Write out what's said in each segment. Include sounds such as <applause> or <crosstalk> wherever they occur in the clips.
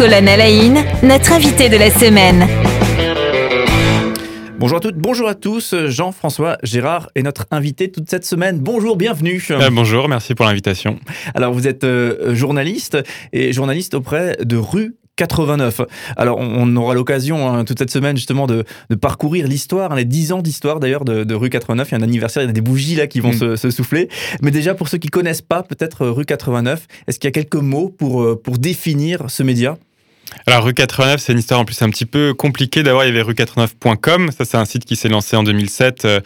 Colonel Aïn, notre invité de la semaine. Bonjour à toutes, bonjour à tous. Jean-François Gérard est notre invité toute cette semaine. Bonjour, bienvenue. Euh, bonjour, merci pour l'invitation. Alors, vous êtes euh, journaliste et journaliste auprès de Rue 89. Alors, on, aura l'occasion hein, toute cette semaine justement de, parcourir l'histoire, hein, les 10 ans d'histoire d'ailleurs de, Rue 89. Il y a un anniversaire, il y a des bougies là qui vont mm. se, souffler. Mais déjà, pour ceux qui connaissent pas peut-être Rue 89, est-ce qu'il y a quelques mots pour, euh, pour définir ce média? Alors, rue 89, c'est une histoire en plus un petit peu compliquée. D'abord, il y avait rue89.com. Ça, c'est un site qui s'est lancé en 2007, euh,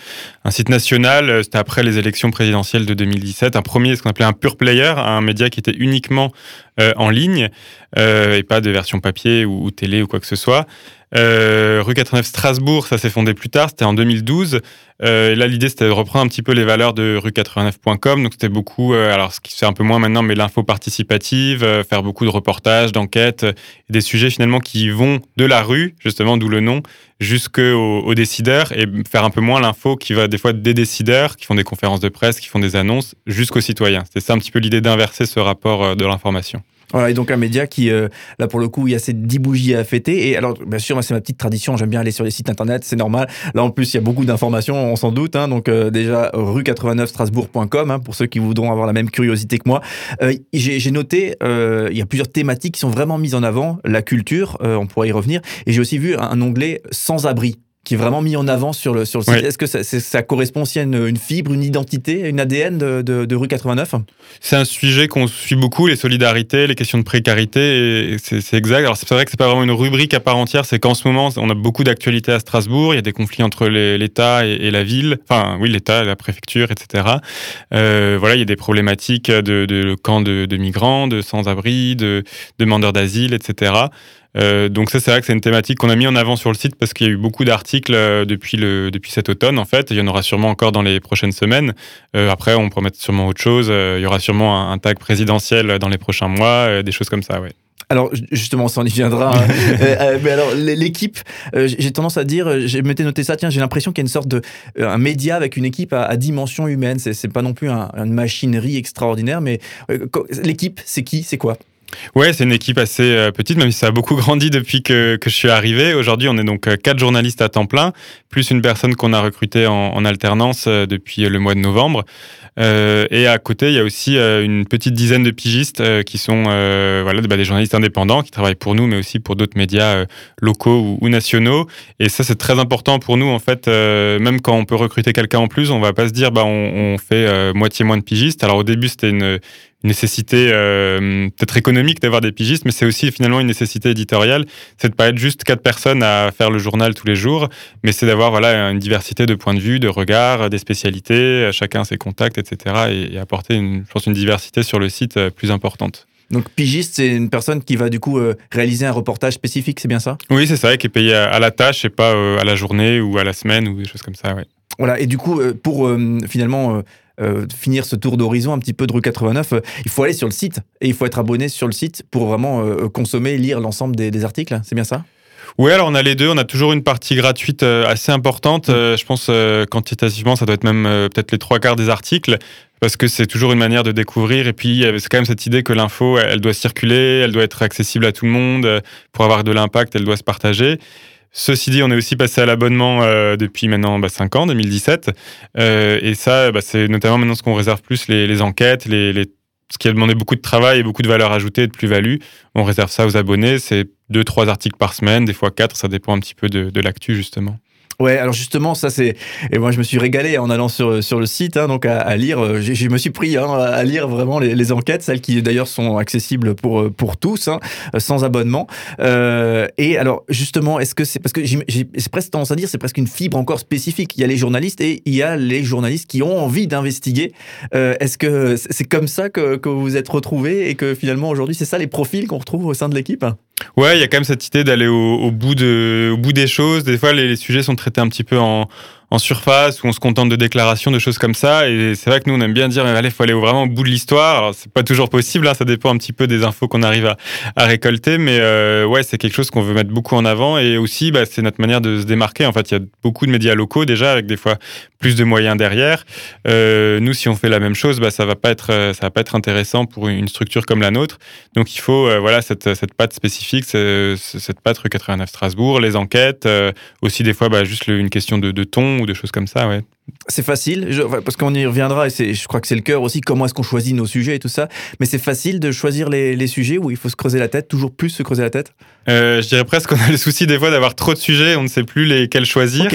un site national. Euh, c'était après les élections présidentielles de 2017. Un premier, ce qu'on appelait un pure player, un média qui était uniquement euh, en ligne et pas de version papier ou, télé ou quoi que ce soit. Rue 89 Strasbourg, ça s'est fondé plus tard, c'était en 2012. Euh, là, l'idée, c'était de reprendre un petit peu les valeurs de rue89.com. Donc, c'était beaucoup, euh, alors ce qui se fait un peu moins maintenant, mais l'info participative, euh, faire beaucoup de reportages, d'enquêtes, des sujets finalement qui vont de la rue, justement, d'où le nom, jusqu'aux aux décideurs et faire un peu moins l'info qui va des fois des décideurs, qui font des conférences de presse, qui font des annonces, jusqu'aux citoyens. C'était ça un petit peu l'idée d'inverser ce rapport de l'information. Voilà, et donc un média qui, euh, là pour le coup, il y a ces 10 bougies à fêter. Et alors, bien sûr, moi, c'est ma petite tradition, j'aime bien aller sur les sites internet, c'est normal. Là, en plus, il y a beaucoup d'informations, on s'en doute. Hein, donc, euh, déjà, rue89strasbourg.com, hein, pour ceux qui voudront avoir la même curiosité que moi. Euh, j'ai noté, il y a plusieurs thématiques qui sont vraiment mises en avant. La culture, on pourrait y revenir. Et j'ai aussi vu un onglet sans-abri qui est vraiment mis en avant sur le, sur le site. Est-ce que ça, ça, correspond aussi à une, fibre, une identité, une ADN de, de, rue 89 C'est un sujet qu'on suit beaucoup, les solidarités, les questions de précarité, c'est exact. Alors c'est vrai que c'est pas vraiment une rubrique à part entière, c'est qu'en ce moment, on a beaucoup d'actualités à Strasbourg, il y a des conflits entre l'État et, la ville, enfin oui, l'État, la préfecture, etc. Euh, voilà, il y a des problématiques de, de camps de migrants, de sans-abri, de demandeurs d'asile, etc. Euh, donc ça, c'est vrai que c'est une thématique qu'on a mis en avant sur le site parce qu'il y a eu beaucoup d'articles euh, depuis, le, depuis cet automne, en fait. Il y en aura sûrement encore dans les prochaines semaines. Euh, après, on mettre sûrement autre chose. il y aura sûrement un, tag présidentiel dans les prochains mois, des choses comme ça, ouais. Alors justement, ça en y viendra. Hein. <laughs> mais alors l'équipe, j'ai tendance à dire, j'ai m'étais noté ça. Tiens, j'ai l'impression qu'il y a une sorte de un média avec une équipe à, dimension humaine. C'est pas non plus une machinerie extraordinaire, mais l'équipe, c'est qui, c'est quoi? Ouais, c'est une équipe assez euh, petite, même si ça a beaucoup <laughs> grandi depuis que, que je suis arrivé. Aujourd'hui, on est donc euh, quatre journalistes à temps plein, plus une personne qu'on a recrutée en, alternance euh, depuis le mois de novembre. et à côté, il y a aussi une petite dizaine de pigistes qui sont voilà, bah, des journalistes indépendants qui travaillent pour nous, mais aussi pour d'autres médias locaux ou, nationaux. Et ça, c'est très important pour nous, en fait. même quand on peut recruter quelqu'un en plus, on va pas se dire, bah, on fait moitié moins de pigistes. Alors au début, c'était une nécessité euh, peut-être économique d'avoir des pigistes, mais c'est aussi finalement une nécessité éditoriale. C'est de pas être juste quatre personnes à faire le journal tous les jours, mais c'est d'avoir voilà une diversité de points de vue, de regards, des spécialités, chacun ses contacts, etc. Et, apporter, une, je pense, une diversité sur le site euh, plus importante. Donc pigiste, c'est une personne qui va du coup euh, réaliser un reportage spécifique, c'est bien ça? Oui, c'est ça, qui est payé à, la tâche et pas à la journée ou à la semaine ou des choses comme ça. Ouais. Voilà, et du coup, pour finalement euh, finir ce tour d'horizon un petit peu de rue 89, euh, il faut aller sur le site et il faut être abonné sur le site pour vraiment euh, consommer, lire l'ensemble des, articles. C'est bien ça? Oui, alors on a les deux. On a toujours une partie gratuite assez importante. je pense quantitativement, ça doit être même peut-être les trois quarts des articles parce que c'est toujours une manière de découvrir. Et puis, c'est quand même cette idée que l'info, elle doit circuler, elle doit être accessible à tout le monde. Pour avoir de l'impact, elle doit se partager. Ceci dit, on est aussi passé à l'abonnement euh, depuis maintenant bah, 5 ans, 2017. Euh, et ça, bah, c'est notamment maintenant ce qu'on réserve plus les, enquêtes, les, ce qui a demandé beaucoup de travail et beaucoup de valeur ajoutée et de plus-value. On réserve ça aux abonnés. C'est 2-3 articles par semaine, des fois 4, ça dépend un petit peu de l'actu justement. Ouais, alors justement, ça c'est. Et moi, je me suis régalé en allant sur, sur le site, hein, donc à, lire. Euh, je me suis pris hein, à lire vraiment les, enquêtes, celles qui d'ailleurs sont accessibles pour, euh, pour tous, hein, sans abonnement. Euh, et alors, justement, est-ce que c'est. Parce que j'ai presque tendance à dire, c'est presque une fibre encore spécifique. Il y a les journalistes et il y a les journalistes qui ont envie d'investiguer. est-ce que c'est comme ça que, que vous vous êtes retrouvés et que finalement, aujourd'hui, c'est ça les profils qu'on retrouve au sein de l'équipe? Ouais, il y a quand même cette idée d'aller au, bout de, au bout des choses. Des fois, les, sujets sont traités un petit peu en, en surface où on se contente de déclarations, de choses comme ça. Et c'est vrai que nous, on aime bien dire, allez, faut aller vraiment au bout de l'histoire. C'est pas toujours possible, hein, ça dépend un petit peu des infos qu'on arrive à, récolter, mais euh, ouais, c'est quelque chose qu'on veut mettre beaucoup en avant. Et aussi, bah, c'est notre manière de se démarquer. En fait, il y a beaucoup de médias locaux déjà, avec des fois plus de moyens derrière. Euh, nous, si on fait la même chose, bah, ça va pas être, ça va pas être intéressant pour une structure comme la nôtre. Donc, il faut, euh, voilà, cette, cette patte spécifique, cette patte rue 89 Strasbourg, les enquêtes, euh, aussi des fois, bah, juste une question de ton ou de choses comme ça, ouais. C'est facile, parce qu'on y reviendra, et je crois que c'est le cœur aussi, comment est-ce qu'on choisit nos sujets et tout ça. Mais c'est facile de choisir les, les, sujets où il faut se creuser la tête, toujours plus se creuser la tête? Euh, Je dirais presque qu'on a le souci des fois d'avoir trop de sujets, on ne sait plus lesquels choisir.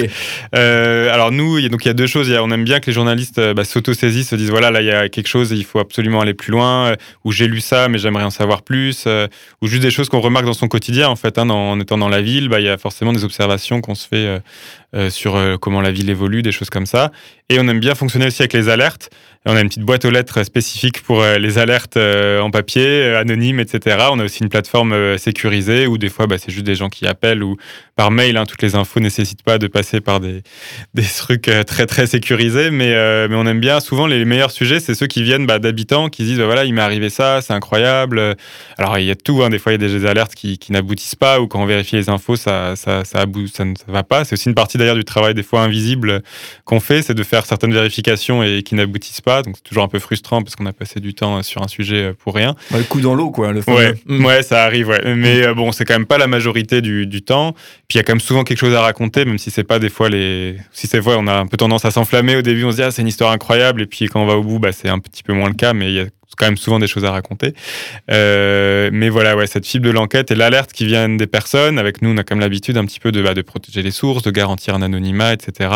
Euh, alors nous, il y, donc il y a deux choses. On aime bien que les journalistes euh, bah, s'auto-saisissent, se disent voilà, là il y a quelque chose, il faut absolument aller plus loin, ou j'ai lu ça, mais j'aimerais en savoir plus, ou juste des choses qu'on remarque dans son quotidien en fait. Hein, en étant dans la ville, bah, il y a forcément des observations qu'on se fait euh, sur comment la ville évolue, des choses comme ça. Et on aime bien fonctionner aussi avec les alertes. on a une petite boîte aux lettres spécifique pour euh, les alertes en papier, anonymes, etc. On a aussi une plateforme sécurisée où des fois, bah, c'est juste des gens qui appellent ou par mail. Hein, toutes les infos nécessitent pas de passer par des, <laughs> trucs très très sécurisés, mais, on aime bien. Souvent, les meilleurs sujets, c'est ceux qui viennent bah, d'habitants qui disent bah, voilà, il m'est arrivé ça, c'est incroyable. Alors il y a tout. Hein. Des fois, il y a des alertes qui, n'aboutissent pas ou quand on vérifie les infos, ça ça ne va pas. C'est aussi une partie d'ailleurs du travail des fois invisible qu'on fait, c'est de faire certaines vérifications et qui n'aboutissent pas. Donc c'est toujours un peu frustrant parce qu'on a passé du temps sur un sujet pour rien. le coup dans l'eau, quoi. Le ouais, mm. ouais, ça arrive. Ouais. Mais euh, bon, c'est quand même pas la majorité du, du temps. Puis il y a quand même souvent quelque chose à raconter, même si c'est pas des fois les. Si c'est vrai, on a un peu tendance à s'enflammer au début. On se dit ah c'est une histoire incroyable et puis quand on va au bout, bah, c'est un petit peu moins le cas. Mais il y a quand même souvent des choses à raconter. Euh, mais voilà, ouais, cette fibre de l'enquête et l'alerte qui viennent des personnes. Avec nous, on a comme l'habitude un petit peu de, bah, de protéger les sources, de garantir un anonymat, etc.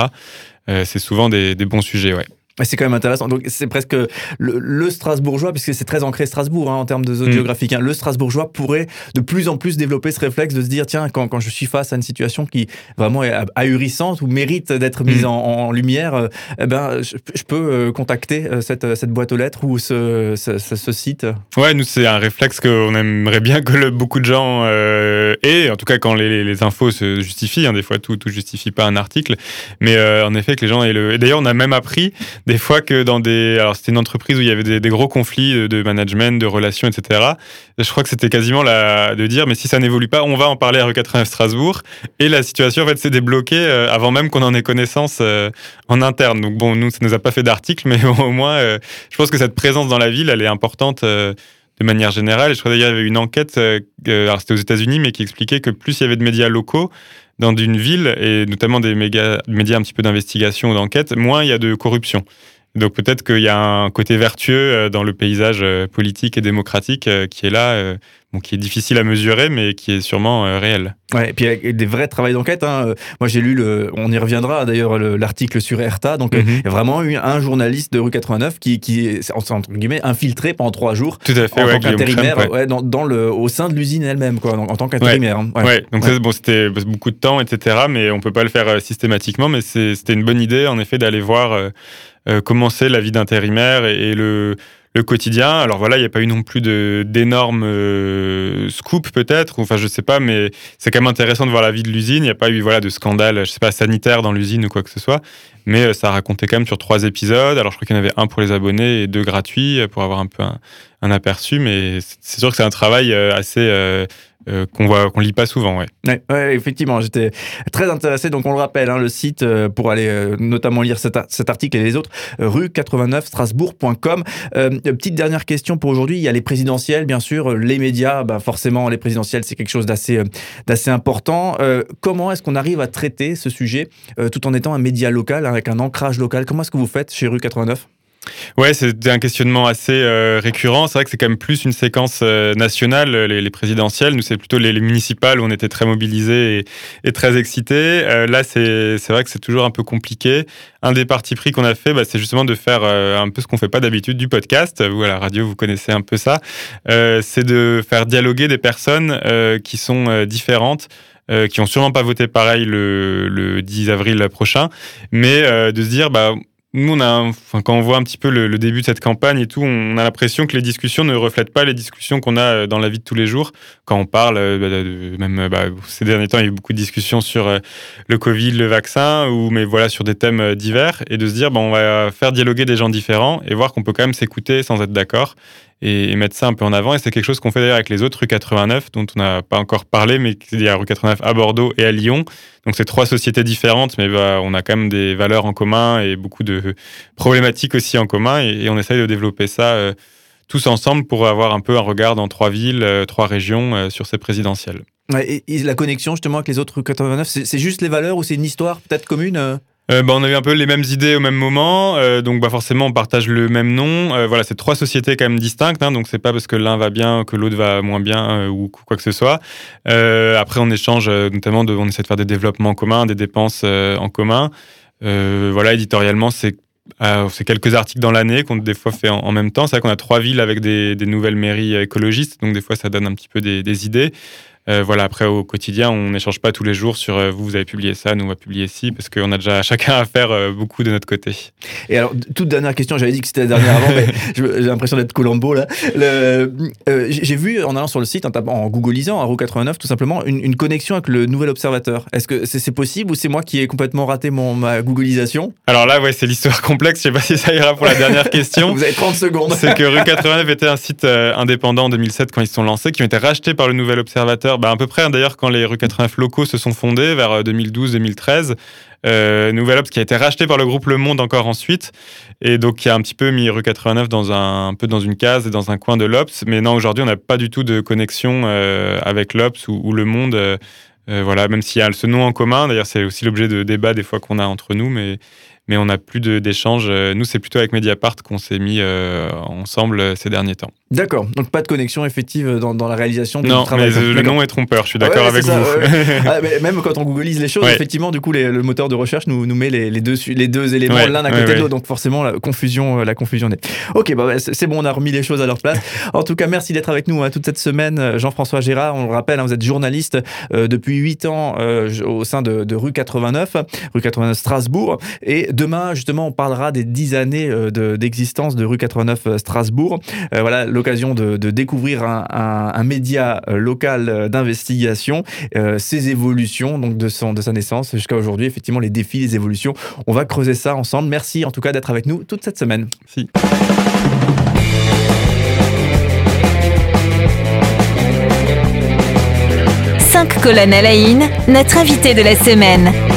Euh, c'est souvent des, des bons sujets, ouais. C'est quand même intéressant. Donc c'est presque le, Strasbourgeois, puisque c'est très ancré Strasbourg hein, en termes de zone mm. géographique. Hein. Le Strasbourgeois pourrait de plus en plus développer ce réflexe de se dire tiens, quand, quand je suis face à une situation qui vraiment est ahurissante ou mérite d'être mise mm. en, lumière, euh, eh ben, je, peux euh, contacter euh, cette, cette, boîte aux lettres ou ce, ce, site. Ouais, nous c'est un réflexe qu'on aimerait bien que le, beaucoup de gens aient, en tout cas quand les, les infos se justifient. Hein, des fois tout tout justifie pas un article, mais en effet que les gens aient le. Et d'ailleurs on a même appris des fois que dans des. Alors, c'était une entreprise où il y avait des, gros conflits de management, de relations, etc. Je crois que c'était quasiment de dire, mais si ça n'évolue pas, on va en parler à rue 89 Strasbourg. Et la situation, en fait, s'est débloquée euh, avant même qu'on en ait connaissance euh, en interne. Donc, bon, nous, ça nous a pas fait d'article, <laughs> mais au moins, euh, je pense que cette présence dans la ville, elle est importante de manière générale. Et je crois d'ailleurs qu'il y avait une enquête, alors c'était aux États-Unis, mais qui expliquait que plus il y avait de médias locaux, dans une ville, et notamment des médias, un petit peu d'investigation ou d'enquête, moins il y a de corruption. Donc peut-être qu'il y a un côté vertueux euh, dans le paysage euh, politique et démocratique euh, qui est là, bon, qui est difficile à mesurer, mais qui est sûrement réel. Ouais, et puis il y a des vrais travaux d'enquête. Hein. Moi j'ai lu, le, on y reviendra d'ailleurs, l'article sur ERTA. Donc mhm. il y a vraiment eu un journaliste de rue 89 qui, qui est entre guillemets infiltré pendant trois jours Tout à fait, en tant qu'intérimaire ouais. dans, dans, le, au sein de l'usine elle-même, quoi, en, tant qu'intérimaire. Hein. Ouais. donc bon, c'était beaucoup de temps, etc. Mais on peut pas le faire systématiquement. Mais c'était une bonne idée en effet d'aller voir euh, commencer la vie d'intérimaire et, le, le, quotidien. Alors voilà, il n'y a pas eu non plus d'énormes euh, scoops peut-être, enfin je sais pas, mais c'est quand même intéressant de voir la vie de l'usine. Il n'y a pas eu voilà de scandale, je sais pas sanitaire dans l'usine ou quoi que ce soit, mais euh, ça racontait quand même sur trois épisodes. Alors je crois qu'il y en avait un pour les abonnés et deux gratuits pour avoir un peu un, un aperçu, mais c'est sûr que c'est un travail assez euh, qu'on voit, qu'on lit pas souvent, ouais. ouais. effectivement, j'étais très intéressé. Donc, on le rappelle, hein, le site euh, pour aller euh, notamment lire cet, article et les autres, rue 89 strasbourg.com. petite dernière question pour aujourd'hui. Il y a les présidentielles, bien sûr, les médias. Bah, forcément, les présidentielles, c'est quelque chose d'assez, important. comment est-ce qu'on arrive à traiter ce sujet tout en étant un média local, avec un ancrage local? Comment est-ce que vous faites chez rue 89 Ouais, c'est un questionnement assez euh, récurrent. C'est vrai que c'est quand même plus une séquence euh, nationale, les, présidentielles. Nous, c'est plutôt les, municipales où on était très mobilisés et, très excités. Euh, là, c'est vrai que c'est toujours un peu compliqué. Un des partis pris qu'on a fait, bah, c'est justement de faire un peu ce qu'on fait pas d'habitude du podcast. Vous, à la radio, vous connaissez un peu ça. c'est de faire dialoguer des personnes qui sont différentes. qui ont sûrement pas voté pareil le, le 10 avril prochain, mais de se dire, bah, nous, on a, enfin, quand on voit un petit peu le, début de cette campagne et tout, on a l'impression que les discussions ne reflètent pas les discussions qu'on a euh, dans la vie de tous les jours. Quand on parle, euh, bah, même bah, ces derniers temps, il y a eu beaucoup de discussions sur euh, le Covid, le vaccin, ou mais voilà sur des thèmes divers, et de se dire, bon, on va faire dialoguer des gens différents et voir qu'on peut quand même s'écouter sans être d'accord et, mettre ça un peu en avant. Et c'est quelque chose qu'on fait d'ailleurs avec les autres rue 89, dont on n'a pas encore parlé, mais il y a rue 89 à Bordeaux et à Lyon. Donc c'est trois sociétés différentes, mais bah, on a quand même des valeurs en commun et beaucoup de problématiques aussi en commun. Et, on essaye de développer ça euh, tous ensemble pour avoir un peu un regard dans trois villes, euh, trois régions euh, sur ces présidentielles. et, la connexion justement avec les autres rue 89, c'est juste les valeurs ou c'est une histoire peut-être commune euh, bah, on a eu un peu les mêmes idées au même moment, euh, donc bah, forcément on partage le même nom. Euh, voilà, c'est trois sociétés quand même distinctes, hein, donc c'est pas parce que l'un va bien que l'autre va moins bien ou quoi que ce soit. après on échange notamment, on essaie de faire des développements en commun, des dépenses en commun. voilà, éditorialement c'est quelques articles dans l'année qu'on des fois fait en, même temps. C'est vrai qu'on a trois villes avec des, nouvelles mairies écologistes, donc des fois ça donne un petit peu des idées. Euh, voilà, après au quotidien, on n'échange pas tous les jours sur euh, vous, vous avez publié ça, nous on va publier ci, parce qu'on a déjà <laughs> chacun à faire euh, beaucoup de notre côté. Et alors, toute dernière question, j'avais dit que c'était la dernière avant, mais <laughs> j'ai l'impression d'être Colombo là. j'ai vu en allant sur le site, en, en googlisant, à Roue 89, tout simplement, une, connexion avec le nouvel observateur. Est-ce que c'est possible ou c'est moi qui ai complètement raté mon, ma googlisation? Alors là, ouais, c'est l'histoire complexe, je sais pas si ça ira pour la dernière question. <laughs> vous avez 30 secondes. c'est que Rue 89 était un site indépendant en 2007 quand ils se sont lancés, qui ont été rachetés par le nouvel observateur bah, à peu près hein, d'ailleurs quand les rues 89 locaux se sont fondés vers 2012-2013. Euh, euh, Nouvelle Ops qui a été racheté par le groupe Le Monde encore ensuite. Et donc qui a un petit peu mis rue 89 dans un, peu dans une case et dans un coin de l'Ops mais non aujourd'hui on n'a pas du tout de connexion euh, avec l'Ops ou, Le Monde voilà. Même s'il y a ce nom en commun d'ailleurs c'est aussi l'objet de débats des fois qu'on a entre nous mais mais on n'a plus d'échanges. Nous, c'est plutôt avec Mediapart qu'on s'est mis ensemble ces derniers temps. D'accord, donc pas de connexion effective dans, dans la réalisation du non, travail. Mais le nom est trompeur, je suis d'accord avec vous. <laughs> ah, même quand on googlise les choses, effectivement, du coup, le moteur de recherche nous, nous met les, les, deux, les deux éléments l'un à côté de l'autre, donc forcément la confusion, euh, la confusion est. Ok, bah, c'est bon, on a remis les choses à leur place. <laughs> en tout cas, merci d'être avec nous hein, toute cette semaine, euh, Jean-François Gérard. On le rappelle, hein, vous êtes journaliste euh, depuis 8 ans au sein de, de, rue 89, rue 89 Strasbourg, et demain justement, on parlera des 10 années d'existence de, rue 89 Strasbourg. voilà l'occasion de, découvrir un, média euh, local euh, d'investigation, euh, ses évolutions donc de, son, de sa naissance jusqu'à aujourd'hui, effectivement les défis, les évolutions. On va creuser ça ensemble. Merci en tout cas d'être avec nous toute cette semaine. Merci. Cinq colonnes à la notre invité de la semaine.